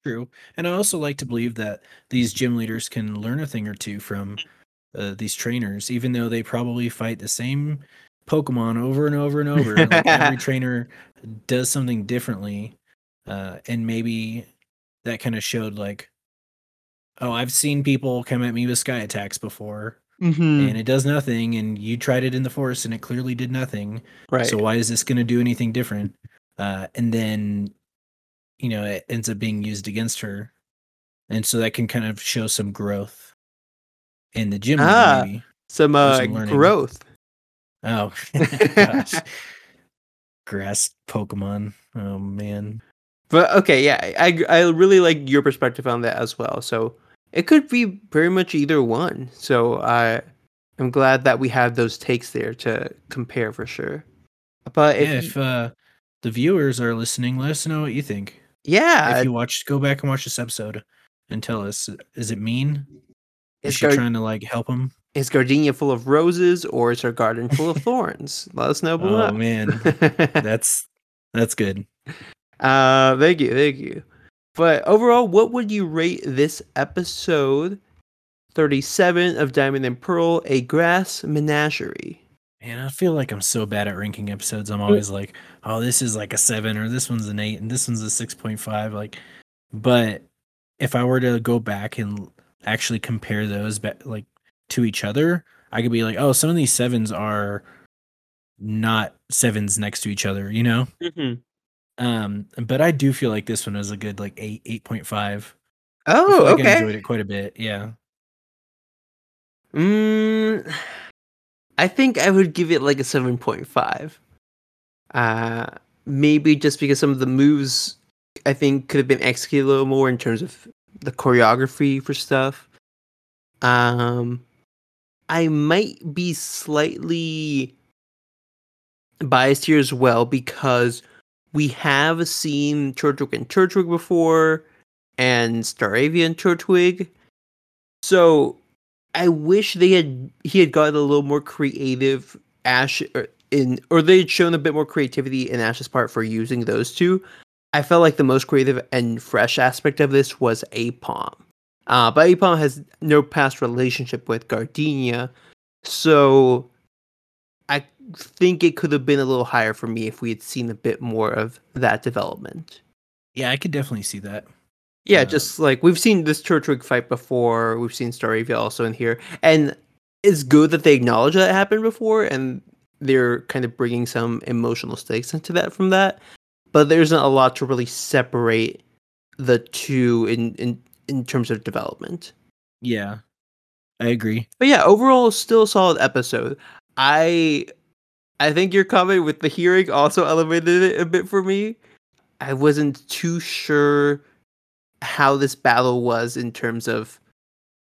True. And I also like to believe that these gym leaders can learn a thing or two from uh, these trainers, even though they probably fight the same Pokemon over and over and over. like every trainer does something differently. Uh, and maybe that kind of showed like, oh, I've seen people come at me with sky attacks before. Mm-hmm. And it does nothing, and you tried it in the forest, and it clearly did nothing. Right. So why is this going to do anything different? Uh, and then, you know, it ends up being used against her, and so that can kind of show some growth in the gym. Ah. maybe. some uh, some growth. Oh, gosh. Grass Pokemon. Oh man. But okay, yeah, I I really like your perspective on that as well. So it could be very much either one. So I I'm glad that we have those takes there to compare for sure. But if, yeah, if uh, the viewers are listening, let us know what you think. yeah, if you watched, go back and watch this episode and tell us: is it mean? Is is, she trying to like help him? Is Gardenia full of roses or is her garden full of thorns? Let us know below. Oh man, that's that's good. Uh, thank you, thank you. But overall, what would you rate this episode 37 of Diamond and Pearl, a grass menagerie? Man, I feel like I'm so bad at ranking episodes. I'm always like, oh, this is like a seven, or this one's an eight, and this one's a six point five. Like, but if I were to go back and actually compare those, like to each other, I could be like, oh, some of these sevens are not sevens next to each other, you know. Mm-hmm. Um, but I do feel like this one was a good like eight, eight point five. Oh, I okay. enjoyed it quite a bit. Yeah. Mm, I think I would give it like a 7.5. Uh, maybe just because some of the moves I think could have been executed a little more in terms of the choreography for stuff. Um, I might be slightly biased here as well because we have seen Turtwig and Turtwig before and Staravia and Turtwig. So I wish they had he had gotten a little more creative Ash or in or they had shown a bit more creativity in Ash's part for using those two. I felt like the most creative and fresh aspect of this was Aipom. Uh, but Aipom has no past relationship with Gardenia, so I think it could have been a little higher for me if we had seen a bit more of that development. Yeah, I could definitely see that. Yeah, Uh, just like we've seen this Turtwig fight before, we've seen Staravia also in here, and it's good that they acknowledge that it happened before, and they're kind of bringing some emotional stakes into that from that. But there isn't a lot to really separate the two in in in terms of development. Yeah, I agree. But yeah, overall, still a solid episode. I I think your comment with the hearing also elevated it a bit for me. I wasn't too sure how this battle was in terms of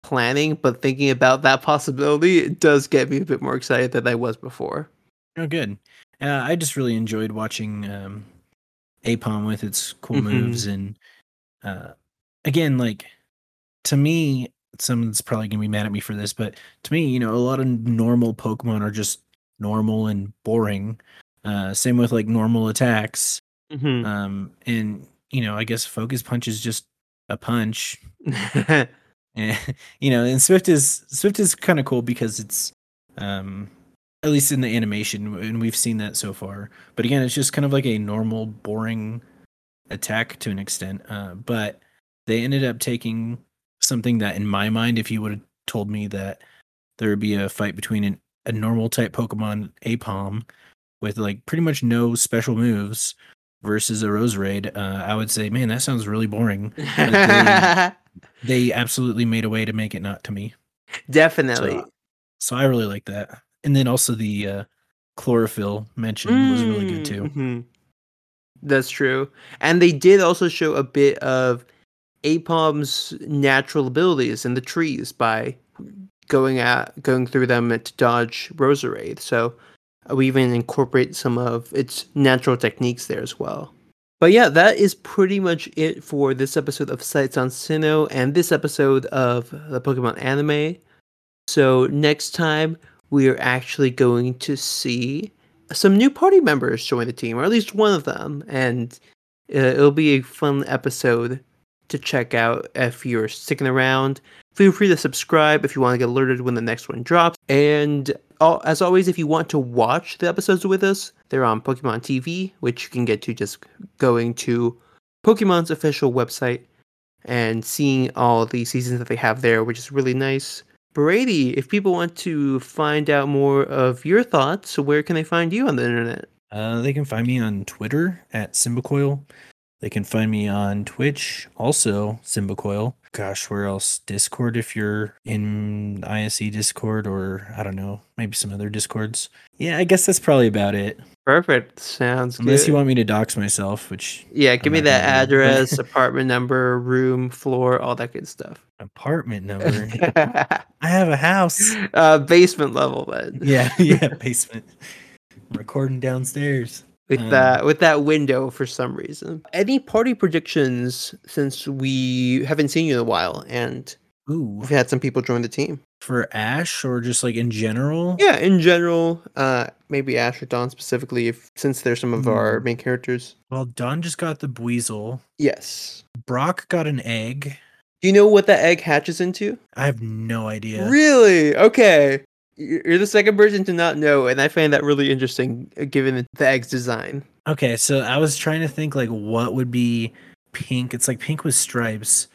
planning, but thinking about that possibility, it does get me a bit more excited than I was before. Oh, good. Uh, I just really enjoyed watching um, Aipom with its cool Mhm. moves, and uh, again, like to me, someone's probably gonna be mad at me for this, but to me, you know, a lot of normal Pokemon are just normal and boring. Uh, same with like normal attacks. Mm-hmm. Um, and you know, I guess Focus Punch is just a punch. And you know, and Swift is Swift is kind of cool because it's um at least in the animation and we've seen that so far. But again, it's just kind of like a normal boring attack to an extent. Uh but they ended up taking something that in my mind if you would have told me that there would be a fight between an, a normal type Pokemon Aipom with like pretty much no special moves versus a Roserade, uh, I would say, man, that sounds really boring. They absolutely made a way to make it not to me. Definitely. So, so I really like that. And then also the uh, chlorophyll mention was really good too. Mhm. That's true. And they did also show a bit of Aipom's natural abilities in the trees by going at going through them to dodge Roserade. So we even incorporate some of its natural techniques there as well. But yeah, that is pretty much it for this episode of Sights on Sinnoh and this episode of the Pokemon anime. So next time we are actually going to see some new party members join the team, or at least one of them, and uh, it'll be a fun episode to check out if you're sticking around. Feel free to subscribe if you want to get alerted when the next one drops. And as always, if you want to watch the episodes with us, they're on Pokemon TV, which you can get to just going to Pokemon's official website and seeing all the seasons that they have there, which is really nice. Brady, if people want to find out more of your thoughts, where can they find you on the internet? Uh, they can find me on Twitter at Cymbacoil. They can find me on Twitch, also Cymbacoil. Gosh, where else? Discord if you're in ISE Discord, or I don't know, maybe some other Discords. Yeah, I guess that's probably about it. Perfect. Sounds Unless good. you want me to dox myself, which yeah, give I'm me that address, apartment number, room, floor, all that good stuff. apartment number. I have a house. uh, basement level then. Yeah, yeah, basement. I'm recording downstairs. With Um, that with that window for some reason. Any party predictions since we haven't seen you in a while and Ooh, we've had some people join the team? for Ash or just like in general? Yeah, in general, uh maybe Ash or Dawn specifically if since they're some of our Hmm. main characters. Well, Dawn just got the Buizel. Yes. Brock got an egg. Do you know what that egg hatches into? I have no idea. Really? Okay. You're the second person to not know, and I find that really interesting uh, given the egg's design. Okay, so I was trying to think like what would be pink. It's like pink with stripes.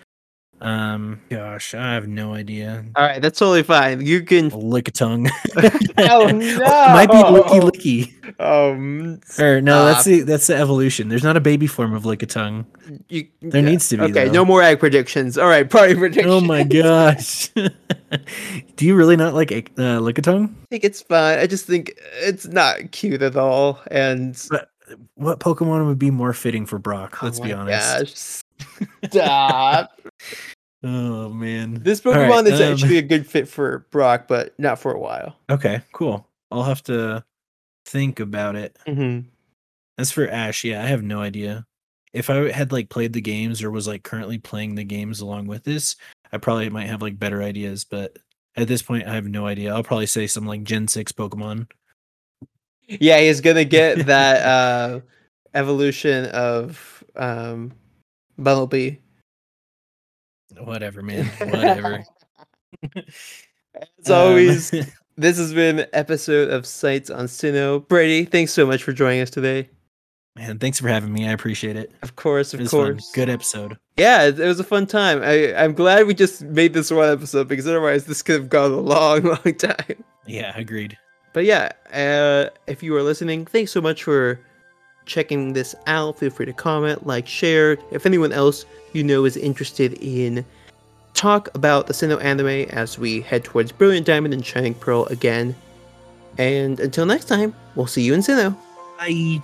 Um, gosh, I have no idea. All right, that's totally fine. You can. Lickitung. Oh, Might be licky no. licky. Um, Or no, that's the that's the evolution. There's not a baby form of Lickitung. you, There needs to be, Okay, though. no more egg predictions. All right, party predictions. Oh my gosh. Do you really not like egg- uh, Lickitung? I think it's fine. I just think it's not cute at all. And What Pokemon would be more fitting for Brock? Let's Oh be honest. gosh. Stop. Oh man. this Pokemon right, is um, actually a good fit for Brock, but not for a while. Okay, cool. I'll have to think about it. Mm-hmm. As for Ash, yeah, I have no idea. If I had like played the games or was like currently playing the games along with this, I probably might have like better ideas, but at this point I have no idea. I'll probably say some like Gen 6 Pokemon. Yeah, he's gonna get that uh, evolution of um, Bumblebee. Whatever, man. Whatever. As Um, always, this has been episode of Sights on Sinnoh. Brady, thanks so much for joining us today. man, thanks for having me. I appreciate it. Of course, of was fun. course. Good episode. Yeah, it, it was a fun time. I, I'm glad we just made this one episode because otherwise this could have gone a long, long time. Yeah, agreed. But yeah, uh, if you are listening, thanks so much for checking this out. Feel free to comment, like, share. If anyone else you know is interested in talk about the Sinnoh anime as we head towards Brilliant Diamond and Shining Pearl again. And until next time, we'll see you in Sinnoh. Bye.